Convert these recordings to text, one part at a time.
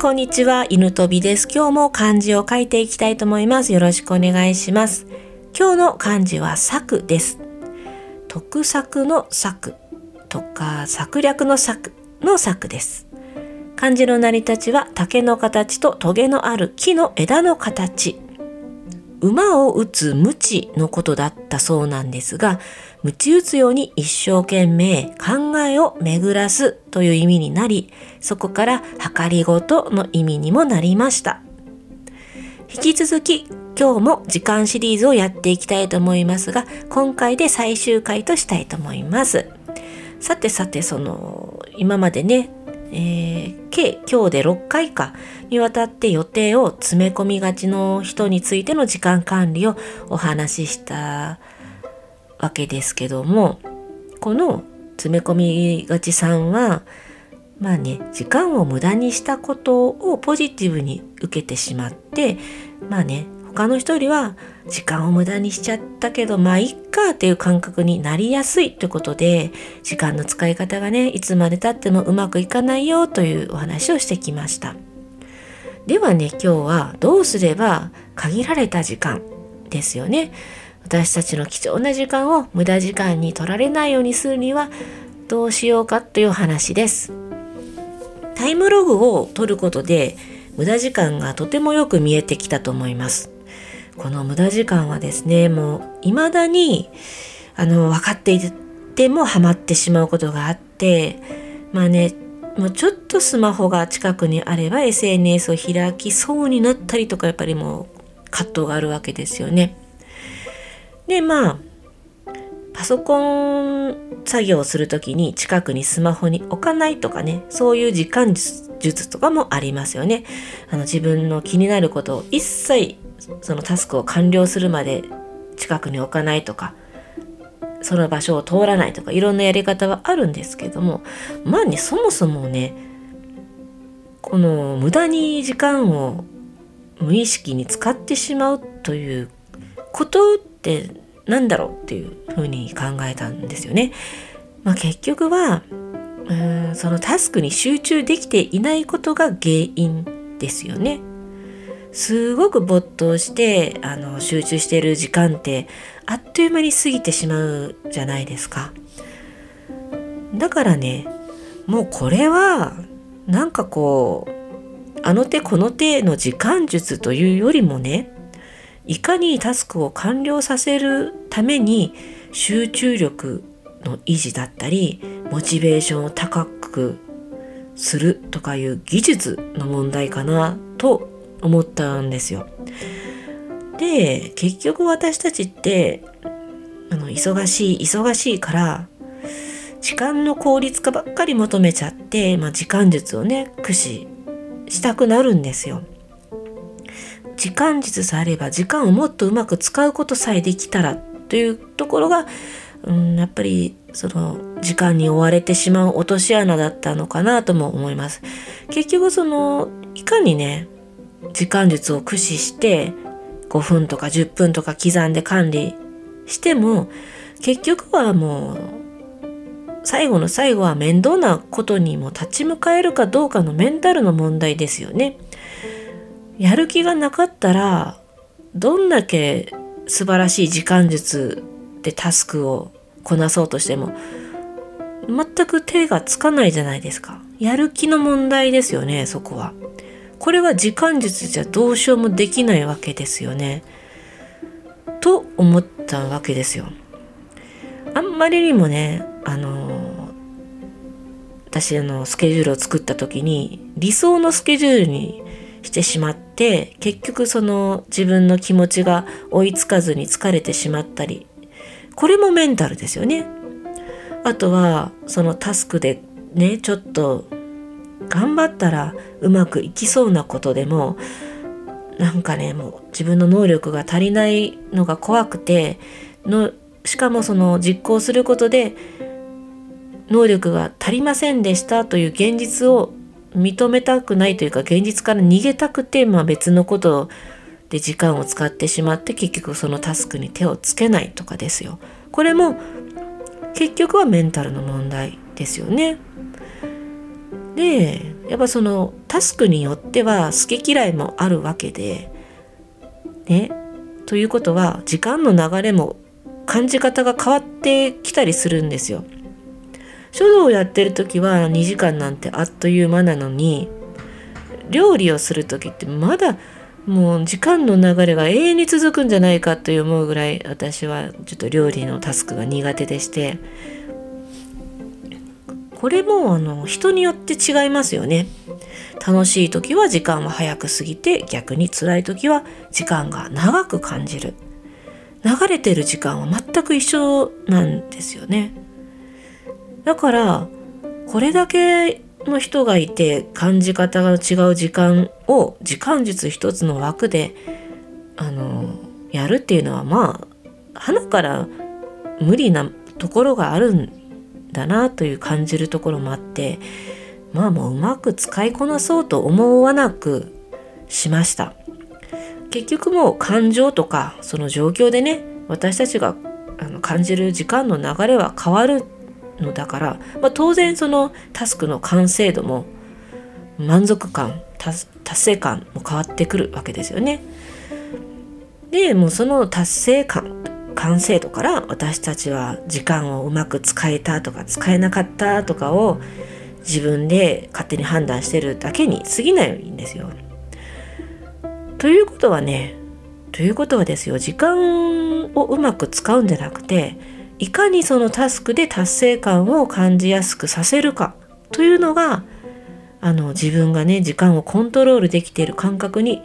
こんにちは。犬飛びです。今日も漢字を書いていきたいと思います。よろしくお願いします。今日の漢字は策です。特策の策とか策略の策の策です。漢字の成り立ちは竹の形とトゲのある木の枝の形。馬を打つ無知のことだったそうなんですが、鞭打つように一生懸命考えを巡らすという意味になり、そこから計りごとの意味にもなりました。引き続き今日も時間シリーズをやっていきたいと思いますが、今回で最終回としたいと思います。さてさて、その、今までね、えー、計今日で6回かにわたって予定を詰め込みがちの人についての時間管理をお話ししたわけですけどもこの詰め込みがちさんはまあね時間を無駄にしたことをポジティブに受けてしまってまあね他の人よりは時間を無駄にしちゃったけどまあいっかっていう感覚になりやすいということで時間の使い方がねいつまでたってもうまくいかないよというお話をしてきましたではね今日はどうすれば限られた時間ですよね私たちの貴重な時間を無駄時間に取られないようにするにはどうしようかという話です。タイムログを取ることで無駄時間がとてもよく見えてきたと思います。この無駄時間はですね、もう未だにあの分かっていてもハマってしまうことがあって、まあね、もうちょっとスマホが近くにあれば SNS を開きそうになったりとかやっぱりもう葛藤があるわけですよね。でまあパソコン作業をする時に近くにスマホに置かないとかねそういう時間術とかもありますよねあの自分の気になることを一切そのタスクを完了するまで近くに置かないとかその場所を通らないとかいろんなやり方はあるんですけどもまあねそもそもねこの無駄に時間を無意識に使ってしまうということって何だろうっていうふうに考えたんですよね。まあ、結局はうんそのタスクに集中できていないことが原因ですよね。すごく没頭してあの集中している時間ってあっという間に過ぎてしまうじゃないですか。だからねもうこれはなんかこうあの手この手の時間術というよりもねいかにタスクを完了させるために集中力の維持だったりモチベーションを高くするとかいう技術の問題かなと思ったんですよ。で結局私たちってあの忙しい忙しいから時間の効率化ばっかり求めちゃって、まあ、時間術をね駆使したくなるんですよ。時間術さえあれば時間をもっとうまく使うことさえできたらというところが、うん、やっぱりその時間に追われてしまう落とし穴だったのかなとも思います。結局そのいかにね時間術を駆使して5分とか10分とか刻んで管理しても結局はもう最後の最後は面倒なことにも立ち向かえるかどうかのメンタルの問題ですよね。やる気がなかったらどんだけ素晴らしい時間術でタスクをこなそうとしても全く手がつかないじゃないですか。やる気の問題ですよね、そこは。これは時間術じゃどうしようもできないわけですよね。と思ったわけですよ。あんまりにもね、あの私あのスケジュールを作った時に理想のスケジュールにしてしまって結局その自分の気持ちが追いつかずに疲れてしまったりこれもメンタルですよね。あとはそのタスクでねちょっと頑張ったらうまくいきそうなことでもなんかねもう自分の能力が足りないのが怖くてのしかもその実行することで能力が足りませんでしたという現実を認めたくないというか現実から逃げたくて、まあ、別のことで時間を使ってしまって結局そのタスクに手をつけないとかですよ。これも結局はメンタルの問題ですよね。でやっぱそのタスクによっては好き嫌いもあるわけでねということは時間の流れも感じ方が変わってきたりするんですよ。書道をやってる時は2時間なんてあっという間なのに料理をする時ってまだもう時間の流れが永遠に続くんじゃないかと思うぐらい私はちょっと料理のタスクが苦手でしてこれもあの人によって違いますよね。楽しい時は時間は早く過ぎて逆に辛い時は時間が長く感じる。流れてる時間は全く一緒なんですよね。だからこれだけの人がいて感じ方が違う時間を時間術一つの枠であのやるっていうのはまあ花から無理なところがあるんだなという感じるところもあってまあもううまく使いこなそうと思わなくしました結局もう感情とかその状況でね私たちがあの感じる時間の流れは変わるのだから、まあ、当然そのタスクの完成度も満足感達成感も変わってくるわけですよね。でもうその達成感完成度から私たちは時間をうまく使えたとか使えなかったとかを自分で勝手に判断してるだけに過ぎないんですよ。ということはねということはですよ時間をうまく使うんじゃなくていかにそのタスクで達成感を感じやすくさせるかというのがあの自分がね時間をコントロールできている感覚に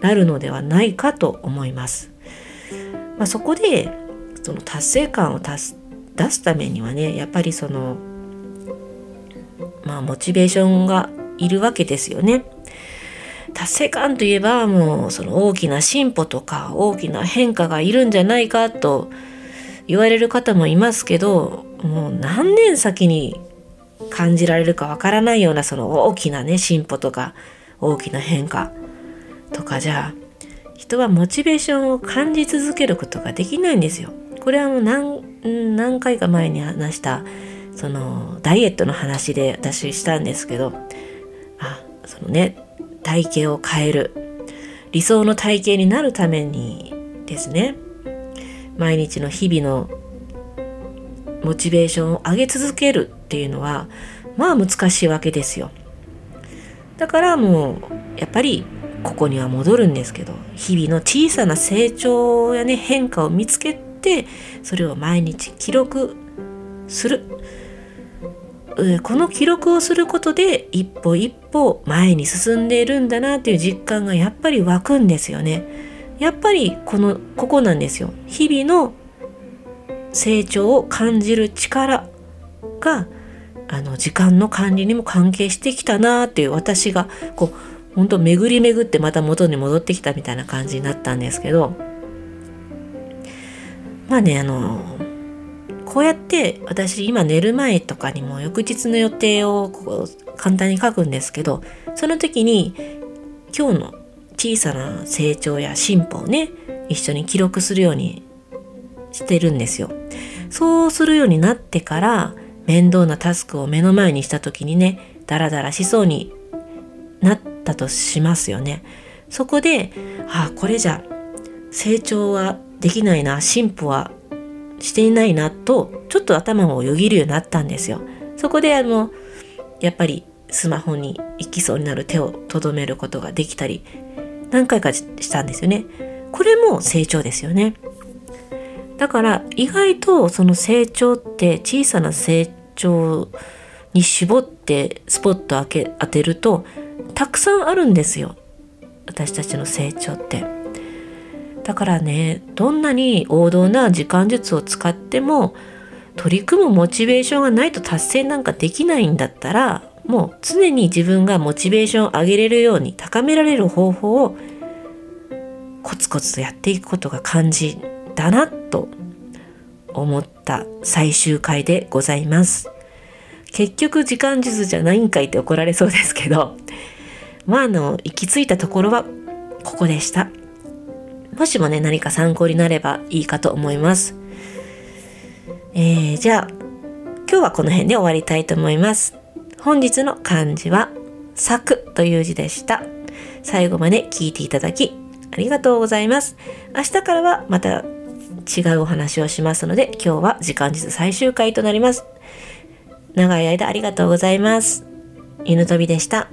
なるのではないかと思います。まあ、そこでその達成感を出す出すためにはねやっぱりそのまあモチベーションがいるわけですよね。達成感といえばもうその大きな進歩とか大きな変化がいるんじゃないかと言われる方もいますけどもう何年先に感じられるかわからないようなその大きなね進歩とか大きな変化とかじゃあ人はモチベーションを感じ続けることができないんですよ。これはもう何何回か前に話したそのダイエットの話で私したんですけどあそのね体型を変える理想の体型になるためにですね毎日の日々のモチベーションを上げ続けるっていうのはまあ難しいわけですよ。だからもうやっぱりここには戻るんですけど日々の小さな成長やね変化を見つけてそれを毎日記録する。この記録をすることで一歩一歩前に進んでいるんだなっていう実感がやっぱり湧くんですよね。やっぱりこのここなんですよ。日々の成長を感じる力があの時間の管理にも関係してきたなっていう私がこう本当巡り巡ってまた元に戻ってきたみたいな感じになったんですけどまあねあのこうやって私今寝る前とかにも翌日の予定をこう簡単に書くんですけどその時に今日の小さな成長や進歩をね一緒に記録するようにしてるんですよ。そうするようになってから面倒なタスクを目の前にした時にねダラダラしそうになってたとしますよね。そこで、ああ、これじゃ成長はできないな、進歩はしていないなと、ちょっと頭をよぎるようになったんですよ。そこであの、やっぱりスマホに行きそうになる手をとどめることができたり、何回かしたんですよね。これも成長ですよね。だから意外とその成長って小さな成長に絞ってスポット当て当てるとたくさんあるんですよ。私たちの成長って。だからねどんなに王道な時間術を使っても取り組むモチベーションがないと達成なんかできないんだったらもう常に自分がモチベーションを上げれるように高められる方法をコツコツとやっていくことが肝心だなと思った最終回でございます。結局時間術じゃないんかいって怒られそうですけど。まああの行き着いたところはここでしたもしもね何か参考になればいいかと思いますえー、じゃあ今日はこの辺で終わりたいと思います本日の漢字は作という字でした。最後まで聞いていただき、ありがとうございます。明日からはまた違うお話をしますので、今日は時間実最終回となります。長い間ありがとうございます。犬飛びでした。